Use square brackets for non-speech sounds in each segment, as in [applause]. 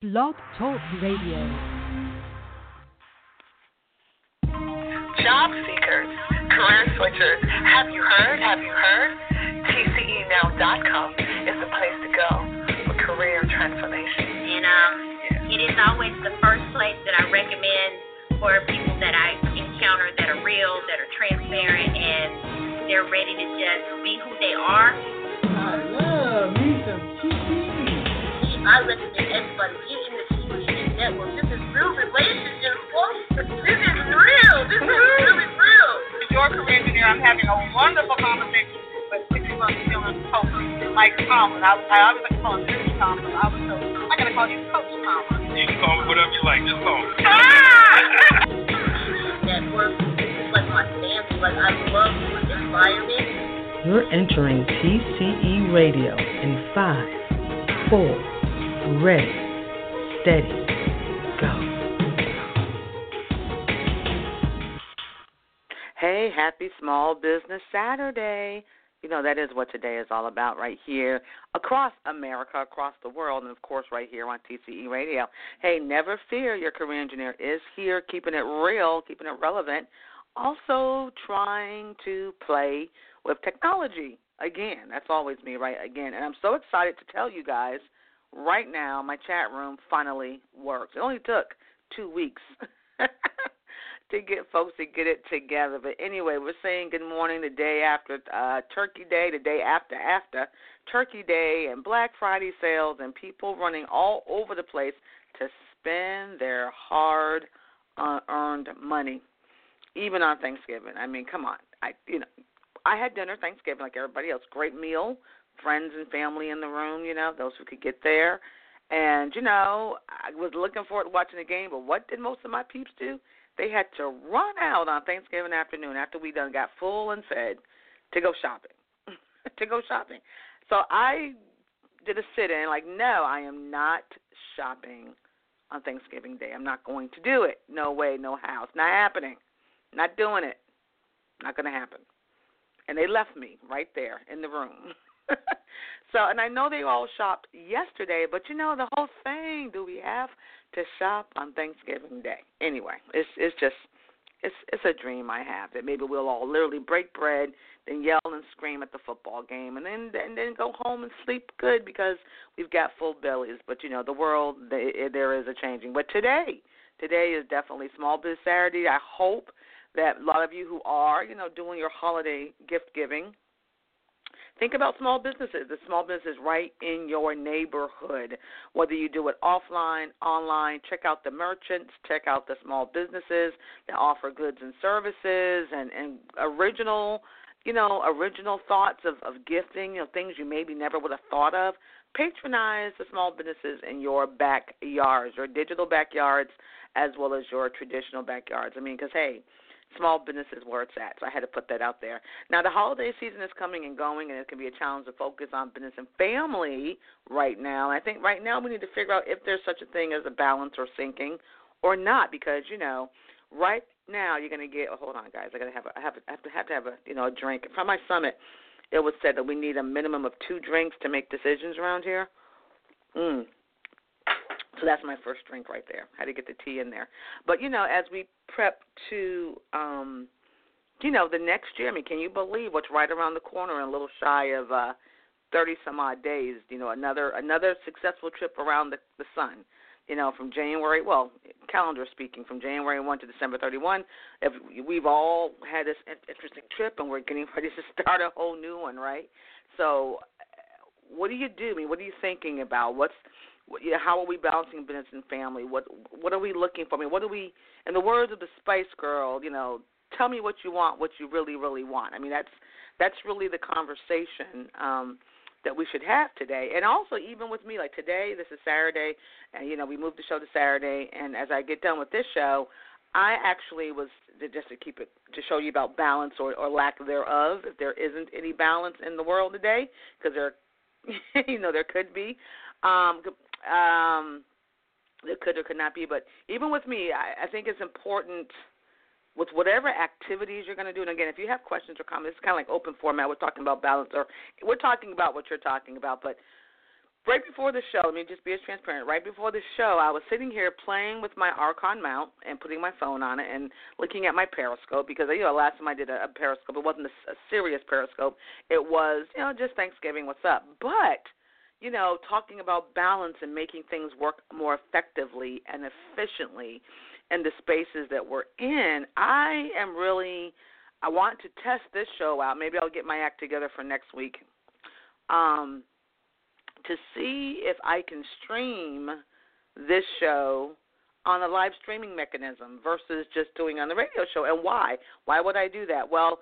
Blog Talk Radio. Job seekers, career switchers, have you heard? Have you heard? TCEnow.com is the place to go for career transformation. And um, it is always the first place that I recommend for people that I encounter that are real, that are transparent, and they're ready to just be who they are. I love me some TCE. I recommend everybody get in the TCE network. This is real relationships, folks. This is real. This is mm-hmm. really real. your career engineer, I'm having a wonderful conversation with 60 months feeling coach, Mike Tomlin. I, I always like to call him Mr. Tomlin. I was told, I gotta call you Coach Tomlin. You can call me whatever you like. Just call me. Network. This is like my family. Like I love this environment. You're entering TCE Radio in five, four, ready, steady, go. Hey, happy Small Business Saturday. You know, that is what today is all about right here across America, across the world, and of course right here on TCE Radio. Hey, never fear, your career engineer is here, keeping it real, keeping it relevant, also trying to play with technology. Again, that's always me, right? Again, and I'm so excited to tell you guys right now my chat room finally works. It only took two weeks. [laughs] to get folks to get it together. But anyway, we're saying good morning the day after uh, Turkey Day, the day after after Turkey Day, and Black Friday sales, and people running all over the place to spend their hard uh, earned money, even on Thanksgiving. I mean, come on, I you know, I had dinner Thanksgiving like everybody else. Great meal, friends and family in the room. You know, those who could get there. And you know, I was looking forward to watching the game, but what did most of my peeps do? they had to run out on Thanksgiving afternoon after we done got full and fed to go shopping. [laughs] to go shopping. So I did a sit in like, no, I am not shopping on Thanksgiving Day. I'm not going to do it. No way, no how. It's not happening. Not doing it. Not going to happen. And they left me right there in the room. [laughs] [laughs] so, and I know they all shopped yesterday, but you know the whole thing. Do we have to shop on Thanksgiving Day? Anyway, it's it's just it's it's a dream I have that maybe we'll all literally break bread, then yell and scream at the football game, and then and then go home and sleep good because we've got full bellies. But you know the world they, there is a changing. But today, today is definitely Small Biz Saturday. I hope that a lot of you who are you know doing your holiday gift giving Think about small businesses, the small business right in your neighborhood. Whether you do it offline, online, check out the merchants, check out the small businesses that offer goods and services and, and original, you know, original thoughts of, of gifting, you know, things you maybe never would have thought of. Patronize the small businesses in your backyards, your digital backyards, as well as your traditional backyards. I mean, because, hey, small businesses where it's at. So I had to put that out there. Now the holiday season is coming and going, and it can be a challenge to focus on business and family right now. And I think right now we need to figure out if there's such a thing as a balance or syncing or not, because you know, right now you're going to get. Oh, hold on, guys. I got to have. A, I have, I have to have to have a you know a drink from my summit. It was said that we need a minimum of two drinks to make decisions around here. Mm. So that's my first drink right there. Had to get the tea in there. But you know, as we prep to um you know, the next year, I mean, can you believe what's right around the corner and a little shy of uh thirty some odd days, you know, another another successful trip around the the sun. You know, from January, well, calendar speaking, from January 1 to December 31, if we've all had this interesting trip and we're getting [laughs] ready to start a whole new one, right? So, what do you do? I mean, what are you thinking about? What's how are we balancing business and family? What what are we looking for? I mean, what do we? In the words of the Spice Girl, you know, tell me what you want, what you really really want. I mean, that's that's really the conversation um, that we should have today. And also, even with me, like today, this is Saturday, and you know, we moved the show to Saturday. And as I get done with this show, I actually was just to keep it to show you about balance or, or lack thereof. If there isn't any balance in the world today, because there, [laughs] you know, there could be. Um, um, it could or could not be. But even with me, I, I think it's important with whatever activities you're going to do. And again, if you have questions or comments, it's kind of like open format. We're talking about balance, or we're talking about what you're talking about. But right before the show, let me just be as transparent. Right before the show, I was sitting here playing with my Arkon mount and putting my phone on it and looking at my Periscope because you know last time I did a, a Periscope, it wasn't a, a serious Periscope. It was you know just Thanksgiving, what's up? But you know, talking about balance and making things work more effectively and efficiently in the spaces that we're in, I am really I want to test this show out. Maybe I'll get my act together for next week. Um, to see if I can stream this show on a live streaming mechanism versus just doing on the radio show and why why would i do that well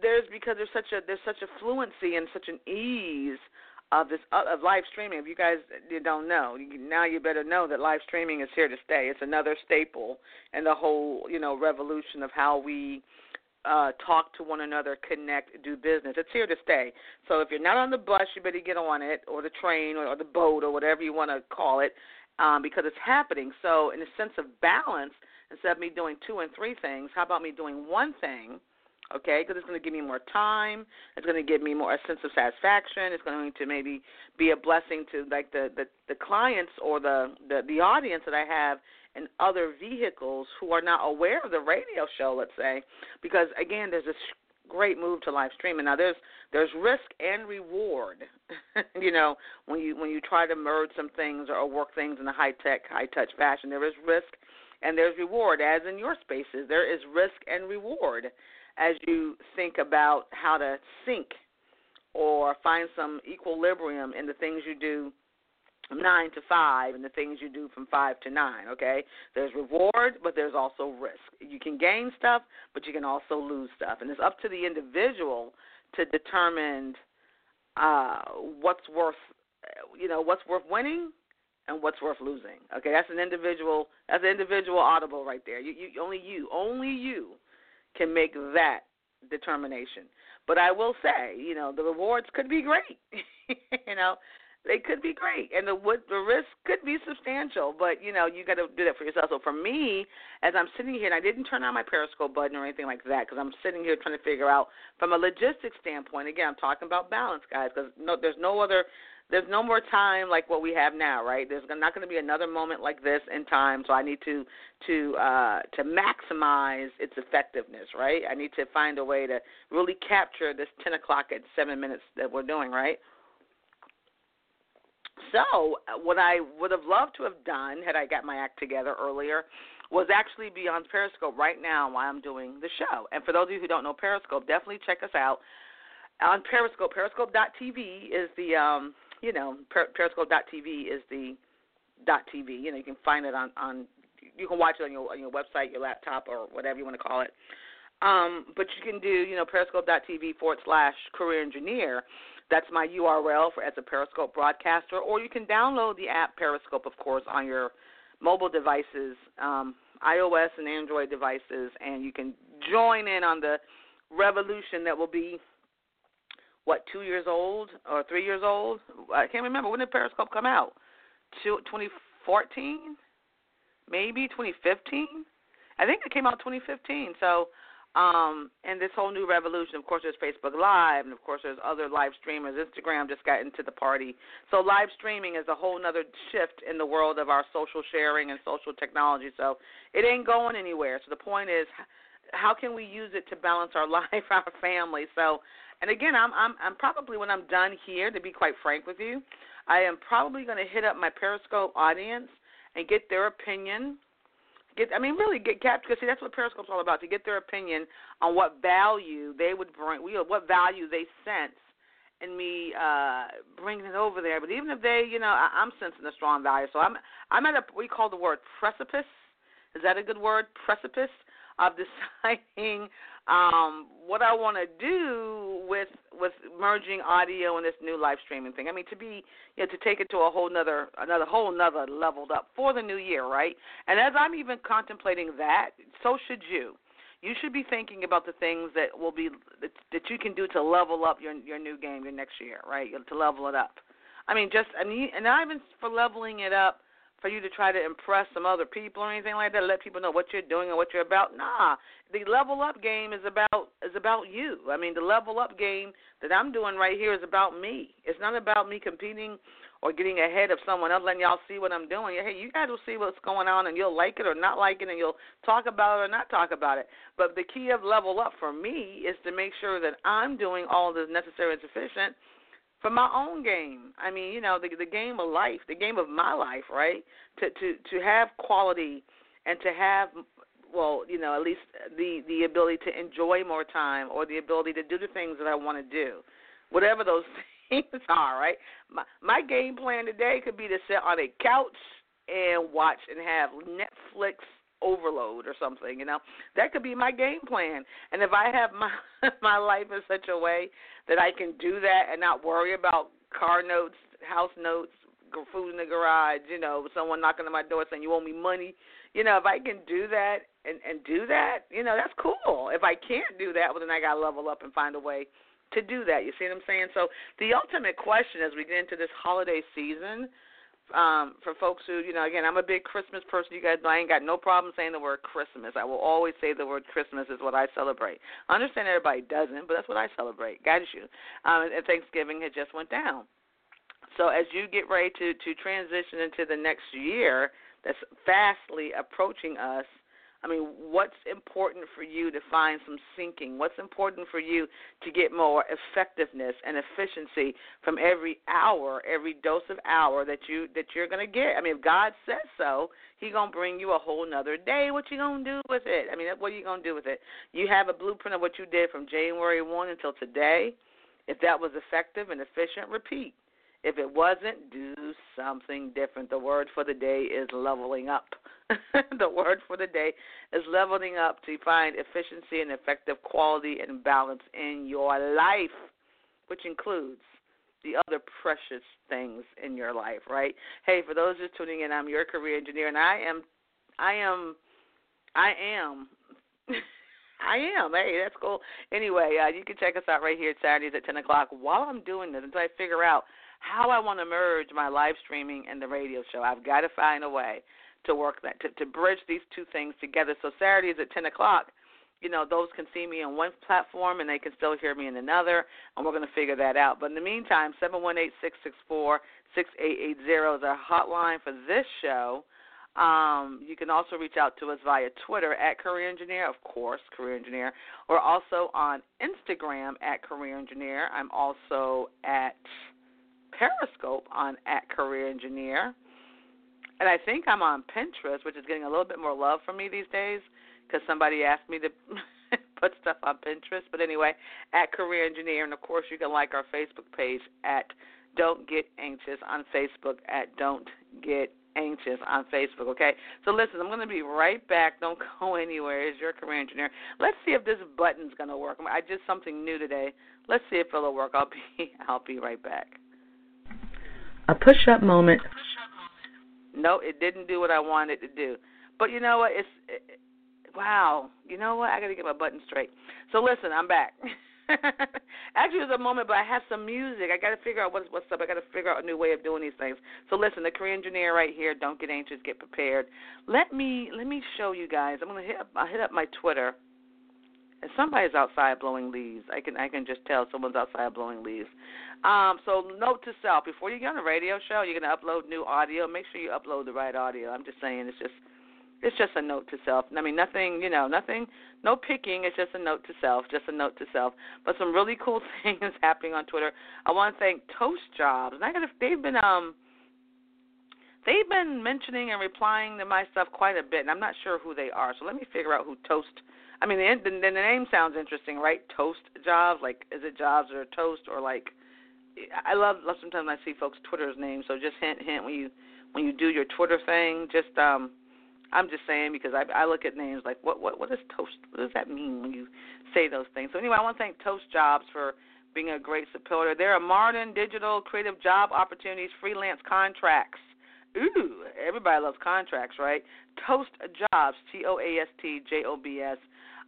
there's because there's such a there's such a fluency and such an ease of this of live streaming if you guys don't know now you better know that live streaming is here to stay it's another staple in the whole you know revolution of how we uh, talk to one another, connect, do business. It's here to stay. So if you're not on the bus, you better get on it, or the train, or, or the boat, or whatever you want to call it, um, because it's happening. So in a sense of balance, instead of me doing two and three things, how about me doing one thing? Okay, because it's going to give me more time. It's going to give me more a sense of satisfaction. It's going to maybe be a blessing to like the the, the clients or the, the the audience that I have and other vehicles who are not aware of the radio show, let's say, because again, there's this great move to live streaming. Now there's there's risk and reward. [laughs] you know, when you when you try to merge some things or work things in a high tech, high touch fashion, there is risk and there's reward. As in your spaces, there is risk and reward as you think about how to sync or find some equilibrium in the things you do nine to five and the things you do from five to nine. Okay, there's reward, but there's also risk. You can gain stuff, but you can also lose stuff, and it's up to the individual to determine uh, what's worth, you know, what's worth winning and what's worth losing. Okay, that's an individual. That's an individual audible right there. You, you only you, only you can make that determination. But I will say, you know, the rewards could be great. [laughs] you know, they could be great, and the what the risk could be substantial. But you know, you got to do that for yourself. So for me, as I'm sitting here, and I didn't turn on my Periscope button or anything like that, because I'm sitting here trying to figure out from a logistics standpoint. Again, I'm talking about balance, guys, because no, there's no other. There's no more time like what we have now, right? There's not going to be another moment like this in time, so I need to to uh, to maximize its effectiveness, right? I need to find a way to really capture this 10 o'clock at seven minutes that we're doing, right? So, uh, what I would have loved to have done had I got my act together earlier was actually be on Periscope right now while I'm doing the show. And for those of you who don't know Periscope, definitely check us out on Periscope. Periscope.tv is the, um, you know, per- Periscope.tv is the dot .tv. You know, you can find it on on you can watch it on your on your website, your laptop, or whatever you want to call it. Um, but you can do, you know, periscope.tv forward slash career engineer. That's my URL for as a Periscope broadcaster, or you can download the app Periscope, of course, on your mobile devices, um, iOS and Android devices, and you can join in on the revolution that will be what two years old or three years old. I can't remember when did Periscope come out. 2014, maybe 2015. I think it came out 2015. So um, and this whole new revolution. Of course, there's Facebook Live, and of course, there's other live streamers. Instagram just got into the party. So live streaming is a whole other shift in the world of our social sharing and social technology. So it ain't going anywhere. So the point is, how can we use it to balance our [laughs] life, our family? So, and again, I'm I'm I'm probably when I'm done here, to be quite frank with you, I am probably going to hit up my Periscope audience and get their opinion Get, I mean, really get capture because see that's what Periscope's all about to get their opinion on what value they would bring, what value they sense in me uh bringing it over there. But even if they, you know, I, I'm sensing a strong value, so I'm I'm at a we call the word precipice. Is that a good word? Precipice of deciding [laughs] um, what I want to do with with merging audio and this new live streaming thing. I mean, to be you know, to take it to a whole nother another whole another leveled up for the new year, right? And as I'm even contemplating that, so should you. You should be thinking about the things that will be that, that you can do to level up your your new game your next year, right? To level it up. I mean, just and and not even for leveling it up for you to try to impress some other people or anything like that. Let people know what you're doing and what you're about. Nah, the level up game is about is about you. I mean, the level up game that I'm doing right here is about me. It's not about me competing or getting ahead of someone else, letting y'all see what I'm doing. Hey, you guys will see what's going on, and you'll like it or not like it, and you'll talk about it or not talk about it. But the key of level up for me is to make sure that I'm doing all that's necessary and sufficient for my own game. I mean, you know, the the game of life, the game of my life, right? To to to have quality and to have well, you know, at least the the ability to enjoy more time or the ability to do the things that I want to do, whatever those [laughs] things are. Right. My my game plan today could be to sit on a couch and watch and have Netflix overload or something. You know, that could be my game plan. And if I have my [laughs] my life in such a way that I can do that and not worry about car notes, house notes, food in the garage, you know, someone knocking on my door saying you owe me money, you know, if I can do that and and do that, you know, that's cool. If I can't do that, well then I got to level up and find a way to do that. You see what I'm saying? So the ultimate question as we get into this holiday season, um, for folks who, you know, again, I'm a big Christmas person. You guys know I ain't got no problem saying the word Christmas. I will always say the word Christmas is what I celebrate. I understand everybody doesn't, but that's what I celebrate. Got you. Um, and Thanksgiving had just went down. So as you get ready to to transition into the next year, that's fastly approaching us. I mean, what's important for you to find some syncing? What's important for you to get more effectiveness and efficiency from every hour, every dose of hour that you that you're gonna get? I mean, if God says so, He gonna bring you a whole nother day. What you gonna do with it? I mean, what are you gonna do with it? You have a blueprint of what you did from January one until today. If that was effective and efficient, repeat. If it wasn't, do something different. The word for the day is leveling up. [laughs] the word for the day is leveling up to find efficiency and effective quality and balance in your life, which includes the other precious things in your life, right? Hey, for those just tuning in, I'm your career engineer and I am I am I am [laughs] I am. Hey, that's cool. Anyway, uh, you can check us out right here Saturdays at 10 o'clock while I'm doing this until I figure out how I want to merge my live streaming and the radio show. I've got to find a way to work that to, to bridge these two things together. So Saturdays at ten o'clock, you know, those can see me on one platform and they can still hear me in another, and we're going to figure that out. But in the meantime, seven one eight six six four six eight eight zero is our hotline for this show. Um, you can also reach out to us via Twitter at Career Engineer, of course, Career Engineer, or also on Instagram at Career Engineer. I'm also at Periscope on at Career Engineer. And I think I'm on Pinterest, which is getting a little bit more love from me these days because somebody asked me to [laughs] put stuff on Pinterest. But anyway, at Career Engineer. And of course, you can like our Facebook page at Don't Get Anxious on Facebook, at Don't Get Anxious on Facebook, okay? So listen, I'm going to be right back. Don't [laughs] go anywhere. It's your career engineer. Let's see if this button's going to work. I did something new today. Let's see if it'll work. I'll be [laughs] I'll be right back. A push up moment. No, it didn't do what I wanted to do. But you know what? It's it, wow. You know what? I got to get my button straight. So listen, I'm back. [laughs] Actually, it was a moment, but I have some music. I got to figure out what's what's up. I got to figure out a new way of doing these things. So listen, the career engineer right here. Don't get anxious. Get prepared. Let me let me show you guys. I'm gonna hit up, I'll hit up my Twitter and somebody's outside blowing leaves. I can I can just tell someone's outside blowing leaves. Um, so note to self: before you get on a radio show, you're gonna upload new audio. Make sure you upload the right audio. I'm just saying, it's just it's just a note to self. I mean, nothing, you know, nothing, no picking. It's just a note to self, just a note to self. But some really cool [laughs] things happening on Twitter. I want to thank Toast Jobs, and I got they've been um they've been mentioning and replying to my stuff quite a bit, and I'm not sure who they are. So let me figure out who Toast I mean, the, the, the name sounds interesting, right? Toast jobs, like is it jobs or toast or like? I love, love sometimes I see folks Twitter's names. So just hint, hint when you when you do your Twitter thing, just um, I'm just saying because I I look at names like what what what does toast? What does that mean when you say those things? So anyway, I want to thank Toast Jobs for being a great supporter. There are modern digital creative job opportunities, freelance contracts. Ooh, everybody loves contracts, right? Toast Jobs, T O A S T J O B S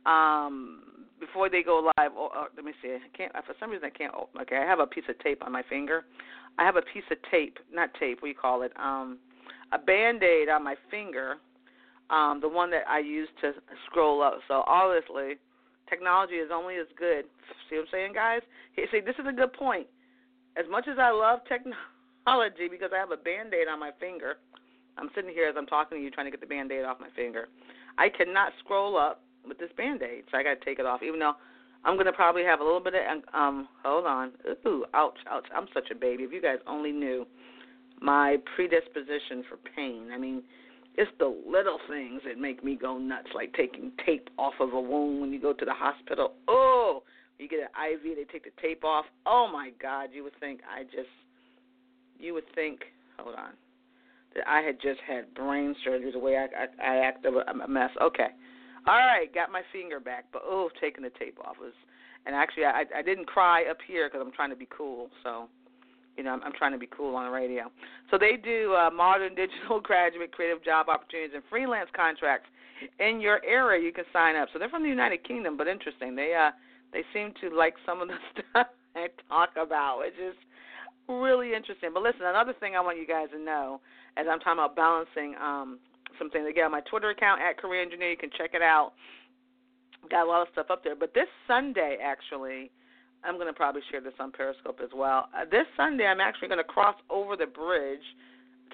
um, before they go live. Or, or, let me see. I can't. For some reason, I can't. Okay, I have a piece of tape on my finger. I have a piece of tape, not tape. What do you call it? Um, a band aid on my finger. Um, the one that I use to scroll up. So obviously, technology is only as good. See what I'm saying, guys? See, this is a good point. As much as I love technology because I have a band aid on my finger. I'm sitting here as I'm talking to you trying to get the band aid off my finger. I cannot scroll up with this band aid, so I got to take it off, even though I'm to probably have a little bit of, um, hold on. Ooh, ouch, ouch. I'm such a baby. If you guys only knew my predisposition for pain. I mean, it's the little things that make me go nuts, like taking tape off of a wound when you go to the hospital. Oh, you get an IV, they take the tape off. Oh my God, you would think I just, you would think, hold on, that I had just had brain surgery. The way I I, I act a mess. Okay, all right, got my finger back, but oh, taking the tape off was, and actually I I didn't cry up here because I'm trying to be cool. So, you know, I'm, I'm trying to be cool on the radio. So they do uh, modern [laughs] digital graduate creative job opportunities and freelance contracts in your area. You can sign up. So they're from the United Kingdom, but interesting. They uh they seem to like some of the [laughs] stuff I talk about, which is really interesting. But listen, another thing I want you guys to know as I'm talking about balancing um something. Again, my Twitter account at Career Engineer. You can check it out. Got a lot of stuff up there. But this Sunday, actually, I'm going to probably share this on Periscope as well. Uh, this Sunday, I'm actually going to cross over the bridge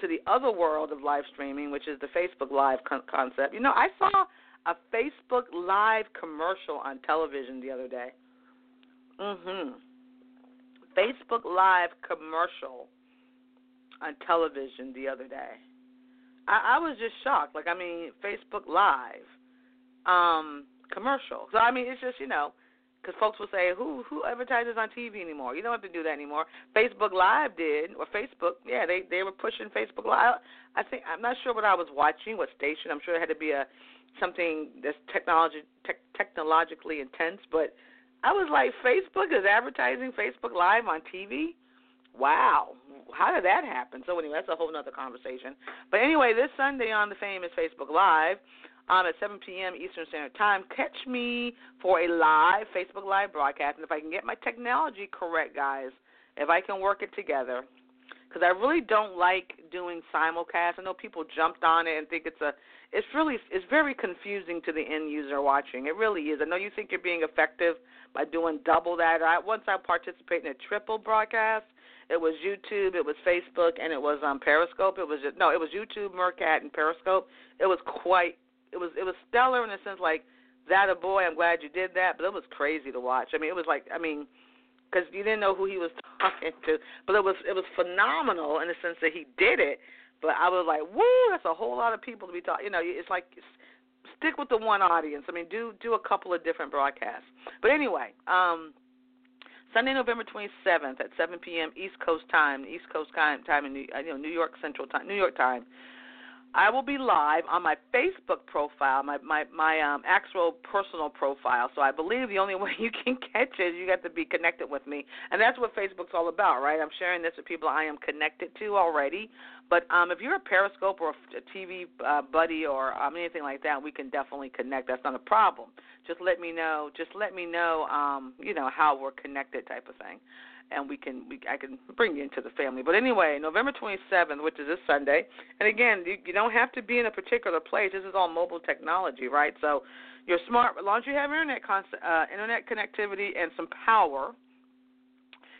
to the other world of live streaming, which is the Facebook Live con- concept. You know, I saw a Facebook Live commercial on television the other day. Mhm. Facebook Live commercial on television the other day. I, I was just shocked. Like I mean, Facebook Live, um, commercial. So I mean, it's just you know, because folks will say, who who advertises on TV anymore? You don't have to do that anymore. Facebook Live did, or Facebook, yeah, they they were pushing Facebook Live. I think I'm not sure what I was watching, what station. I'm sure it had to be a something that's technology te- technologically intense, but I was like, Facebook is advertising Facebook Live on TV. Wow, how did that happen? So anyway, that's a whole other conversation. But anyway, this Sunday on the famous Facebook Live, um, at 7 p.m. Eastern Standard Time, catch me for a live Facebook Live broadcast. And if I can get my technology correct, guys, if I can work it together, because I really don't like doing simulcast. I know people jumped on it and think it's a, it's really, it's very confusing to the end user watching. It really is. I know you think you're being effective by doing double that. I, once I participate in a triple broadcast, it was YouTube, it was Facebook, and it was um Periscope. It was just no, it was YouTube, Meerkat, and Periscope. It was quite, it was it was stellar in the sense like that a boy. I'm glad you did that, but it was crazy to watch. I mean, it was like I mean, because you didn't know who he was [laughs] talking to, but it was it was phenomenal in the sense that he did it. But I was like, woo, that's a whole lot of people to be talking. You know, it's like stick with the one audience. I mean, do do a couple of different broadcasts. But anyway, um Sunday, November 27th at 7 p.m. East Coast time, East Coast time, time in New, uh, you know New York Central time, New York time. I will be live on my Facebook profile, my my my um, actual personal profile. So I believe the only [laughs] way you can catch it is you got to be connected with me, and that's what Facebook's all about, right? I'm sharing this with people I am connected to already. But um, if you're a Periscope or a TV uh, buddy or um, anything like that, we can definitely connect. That's not a problem. Just let me know. Just let me know. Um, you know how we're connected, type of thing and we can we I can bring you into the family. But anyway, November 27th, which is this Sunday, and again, you, you don't have to be in a particular place. This is all mobile technology, right? So your smart, as long as you have internet con- uh, internet connectivity and some power.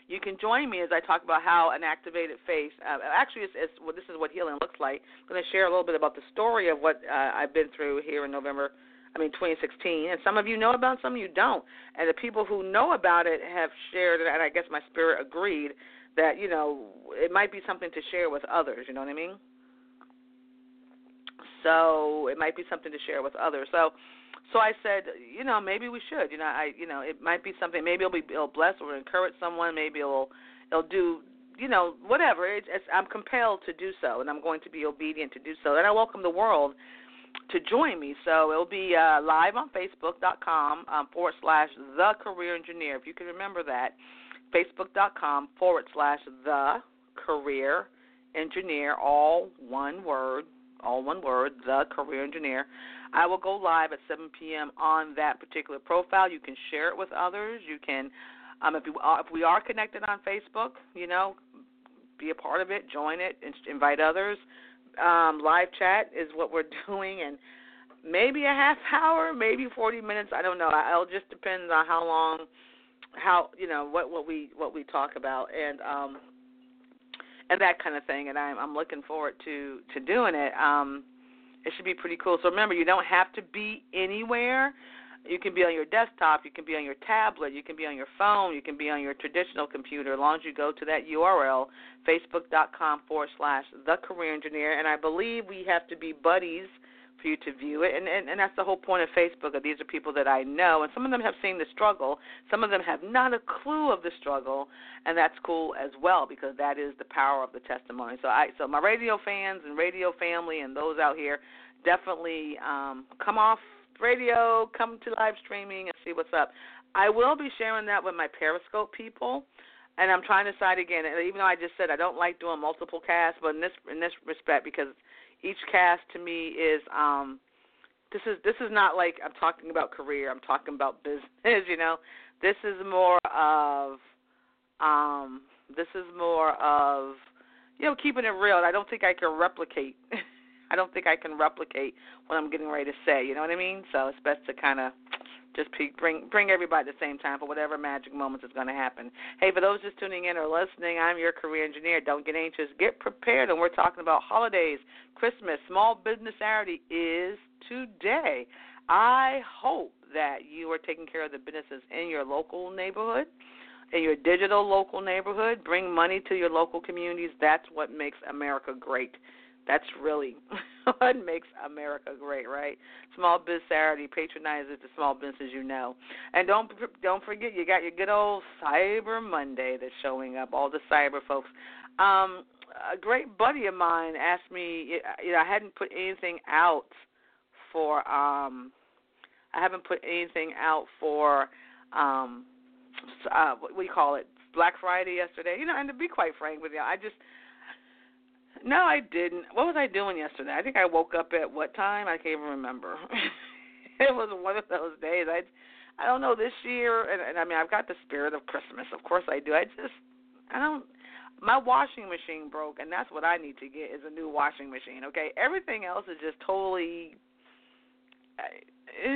You can join me as I talk about how an activated face. Uh, actually, it's, it's, well, this is what healing looks like. I'm going to share a little bit about the story of what uh, I've been through here in November I mean 2016, and some of you know about, some of you don't. And the people who know about it have shared it, and I guess my spirit agreed that you know it might be something to share with others. You know what I mean? So it might be something to share with others. So, so I said, you know, maybe we should. You know, I, you know, it might be something. Maybe it'll be it'll bless or encourage someone. Maybe it'll it'll do you know, whatever. It's, it's, I'm compelled to do so, and I'm going to be obedient to do so. And I welcome the world to join me. So it'll be uh, live on Facebook.com um, forward slash The Career Engineer. If you can remember that, Facebook.com forward slash The Career Engineer, all one word, all one word, The Career Engineer. I will go live at 7 p.m. on that particular profile. You can share it with others. You can, um, if, you, uh, if we are connected on Facebook, you know, be a part of it, join it, invite others um, live chat is what we're [laughs] doing, and maybe a half [laughs] hour, maybe 40 minutes. I don't know. It'll just depend on how long, how you know what what we what we talk about, and um, and that kind of thing. And I'm I'm looking forward to to doing it. Um, it should be pretty cool. So remember, you don't have to be anywhere. You can be on your desktop, you can be on your tablet, you can be on your phone, you can be on your traditional computer, as long as you go to that URL, facebook.com forward slash the career engineer. And I believe we have to be buddies for you to view it. And, and, and that's the whole point of Facebook. These are people that I know, and some of them have seen the struggle. Some of them have not a clue of the struggle, and that's cool as well because that is the power of the testimony. So I, so my radio fans and radio family and those out here, definitely um, come off radio, come to live streaming and see what's up. I will be sharing that with my Periscope people, and I'm trying to decide again. Even though I just said I don't like doing multiple casts, but in this in this respect, because each cast to me is um, this is this is not like I'm talking about career. I'm talking about [laughs] business. You know, this is more of um, this is more of you know keeping it real. I don't think I can replicate [laughs] I don't think I can replicate what I'm getting ready to say. You know what I mean? So it's best to kind of just bring bring everybody at the same time for whatever magic moments is going to happen. Hey, for those just tuning in or listening, I'm your career engineer. Don't get anxious. Get prepared, and we're talking about holidays, Christmas, Small Business Saturday is today. I hope that you are taking care of the businesses in your local neighborhood, in your digital local neighborhood. Bring money to your local communities. That's what makes America great. That's really [laughs] what makes America great, right? Small Biz Saturday patronizes the small businesses you know, and don't don't forget you got your good old Cyber Monday that's showing up. All the cyber folks. Um, a great buddy of mine asked me. You know, I hadn't put anything out for. um I haven't put anything out for. um uh, what do you call it? Black Friday yesterday. You know, and to be quite frank with you, I just no, I didn't. What was I doing yesterday? I think I woke up at what time? I can't even remember. [laughs] it was one of those days. I I don't know this year and, and I mean I've got the spirit of Christmas. Of course I do. I just I don't my washing machine broke and that's what I need to get is a new washing machine, okay? Everything else is just totally [sighs]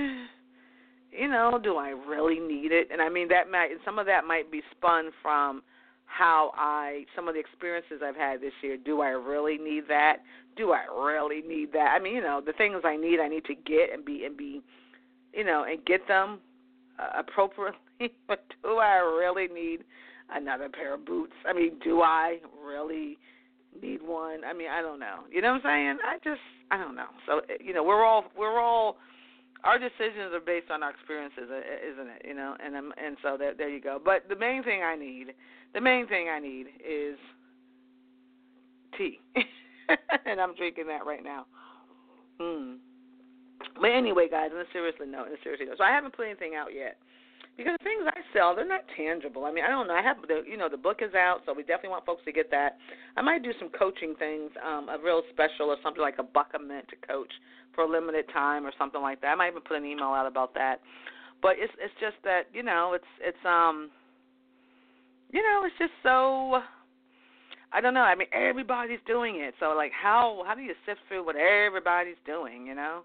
you know, do I really need it? And I mean that might and some of that might be spun from how I some of the experiences I've had this year. Do I really need that? Do I really need that? I mean, you know, the things I need, I need to get and be and be, you know, and get them uh, appropriately. [laughs] but do I really need another pair of boots? I mean, do I really need one? I mean, I don't know. You know what I'm saying? I just I don't know. So you know, we're all we're all our decisions are based on our experiences, isn't it? You know, and um, and so there there you go. But the main thing I need the main thing I need is tea, [laughs] and I'm drinking that right now. Hmm. But anyway, guys, on a seriously note, on a seriously note, so I haven't put anything out yet because the things I sell, they're not tangible. I mean, I don't know. I have the, you know, the book is out, so we definitely want folks to get that. I might do some coaching things, um, a real special or something like a buck a mint to coach for a limited time or something like that. I might even put an email out about that. But it's it's just that you know, it's it's um you know, it's just so I don't know. I mean, everybody's doing it. So like how how do you sift through what everybody's doing, you know?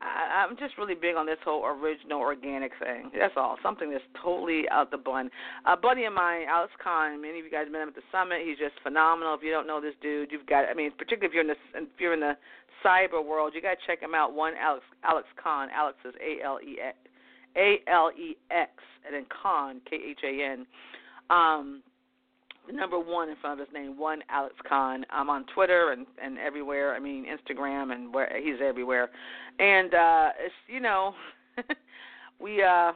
I, I'm just really big on this whole original organic thing. That's all. Something that's totally out the bun. A buddy of mine, Alex Khan. Many of you guys met him at the summit. He's just phenomenal. If you don't know this dude, you've got. I mean, particularly if you're in the if you're in the cyber world, you got to check him out. One Alex Alex Khan. Alex is A L E A L E X, and then Khan K H A N um, number one in front of his name, one Alex Khan. I'm on Twitter and and everywhere. I mean Instagram and where he's everywhere. And uh it's you know [laughs] we uh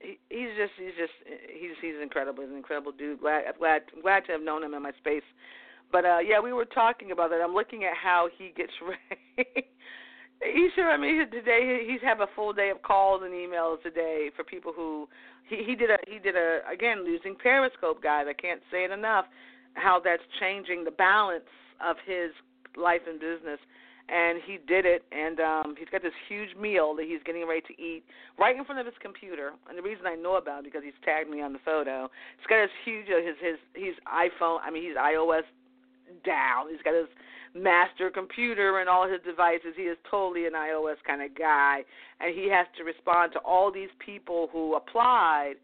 he, he's just he's just he's he's incredible. He's an incredible dude. Glad glad glad to have known him in my space. But uh yeah, we were talking about that. I'm looking at how he gets [laughs] ready. He sure. I mean, today he's have a full day of calls and emails today for people who he he did a he did a again losing Periscope guys. I can't say it enough how that's changing the balance of his life and business. And he did it, and um, he's got this huge meal that he's getting ready to eat right in front of his computer. And the reason I know about it because he's tagged me on the photo. He's got his huge uh, his his he's iPhone. I mean, he's iOS down. He's got his master computer and all his devices. He is totally an iOS kind of guy, and he has to respond to all these people who applied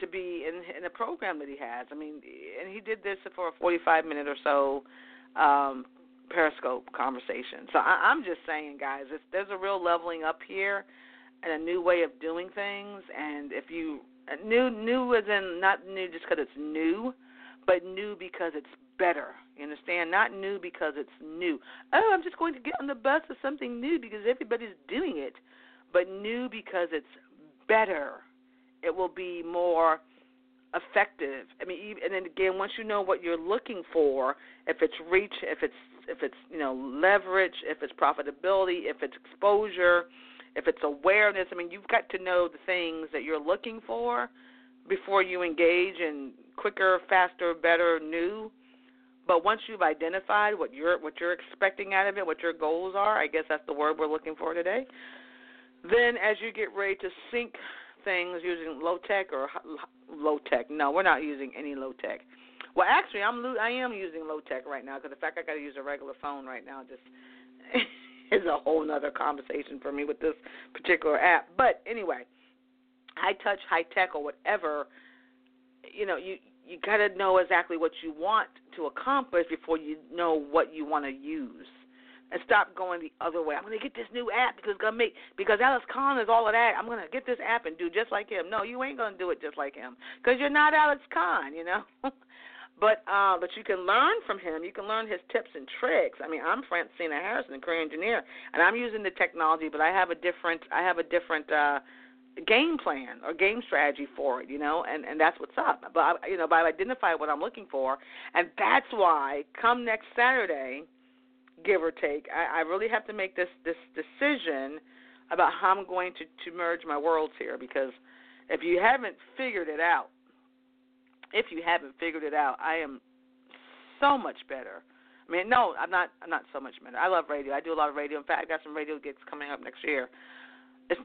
to be in in the program that he has. I mean, and he did this for a 45 minute or so um, Periscope conversation. So I, I'm just saying, guys, it's, there's a real leveling up here and a new way of doing things. And if you new new as in not new just because it's new, but new because it's better. You understand? Not new because it's new. Oh, I'm just going to get on the bus of something new because everybody's doing it, but new because it's better. It will be more effective. I mean, and then again, once you know what you're looking for, if it's reach, if it's if it's you know leverage, if it's profitability, if it's exposure, if it's awareness. I mean, you've got to know the things that you're looking for before you engage in quicker, faster, better, new. But once you've identified what you're what you're expecting out of it, what your goals are, I guess that's the word we're looking for today. Then, as you get ready to sync things using low tech or low tech, no, we're not using any low tech. Well, actually, I'm I am using low tech right now because the fact I got to use a regular phone right now just [laughs] is a whole other conversation for me with this particular app. But anyway, high touch, high tech, or whatever, you know, you you got to know exactly what you want to accomplish before you know what you want to use. And stop going the other way. I'm to get this new app because it's to make because Alex Khan is all of that. I'm to get this app and do just like him. No, you ain't to do it just like him because you're not Alex Khan, you know. [laughs] but uh, but you can learn from him. You can learn his tips and tricks. I mean, I'm Francina Harrison, a career engineer, and I'm using the technology, but I have a different I have a different uh, game plan or game strategy for it, you know, and and that's what's up. But I, you know, but I identify what I'm looking for, and that's why come next Saturday, give or take, I, I really have to make this this decision about how I'm going to to merge my worlds here because if you haven't figured it out, if you haven't figured it out, I am so much better. I mean, no, I'm not. I'm not so much better. I love radio. I do a lot of radio. In fact, I got some radio gigs coming up next year. It's,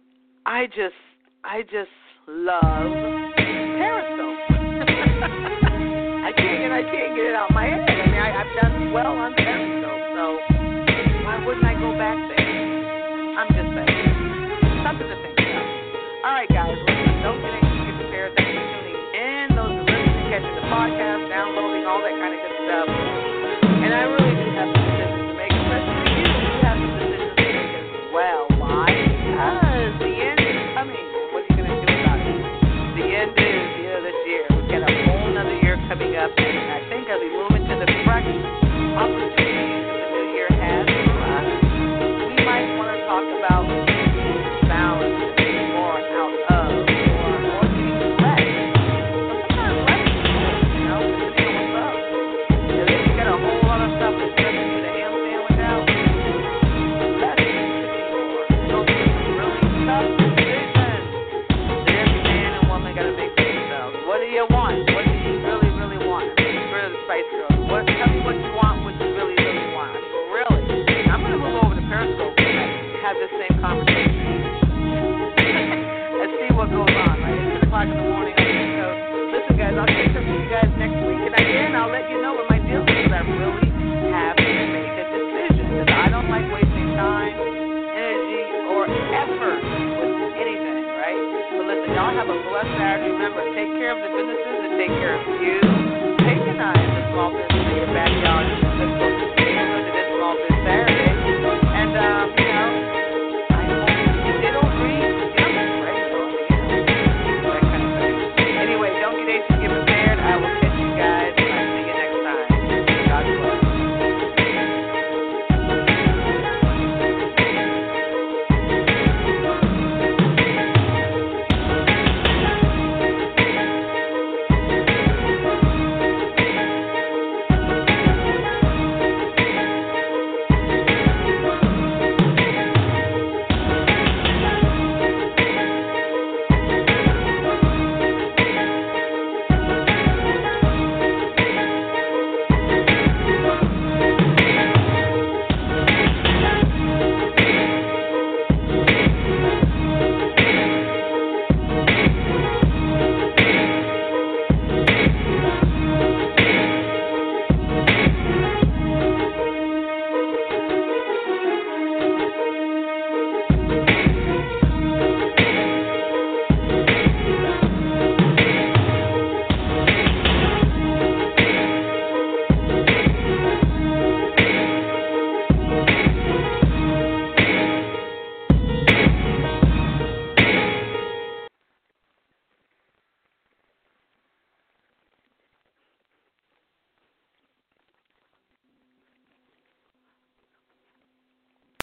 I just I just love Periscope. [laughs] I can't and I can't get it out my head. I mean, I, I've done well on Periscope, so why wouldn't I go back there? I'm just saying, something to think about. All right, guys, listen, don't get anxious, get prepared. Thanks for tuning in. Those are listening, catching the podcast, downloading, all that kind of good stuff. And I really I'll catch up you guys next week. And again, I'll let you know what my deal is. I really have to make a decision. Because I don't like wasting time, energy, or effort with anything, right? So, listen, y'all have a blessed Saturday. Remember, take care of the businesses and take care of you.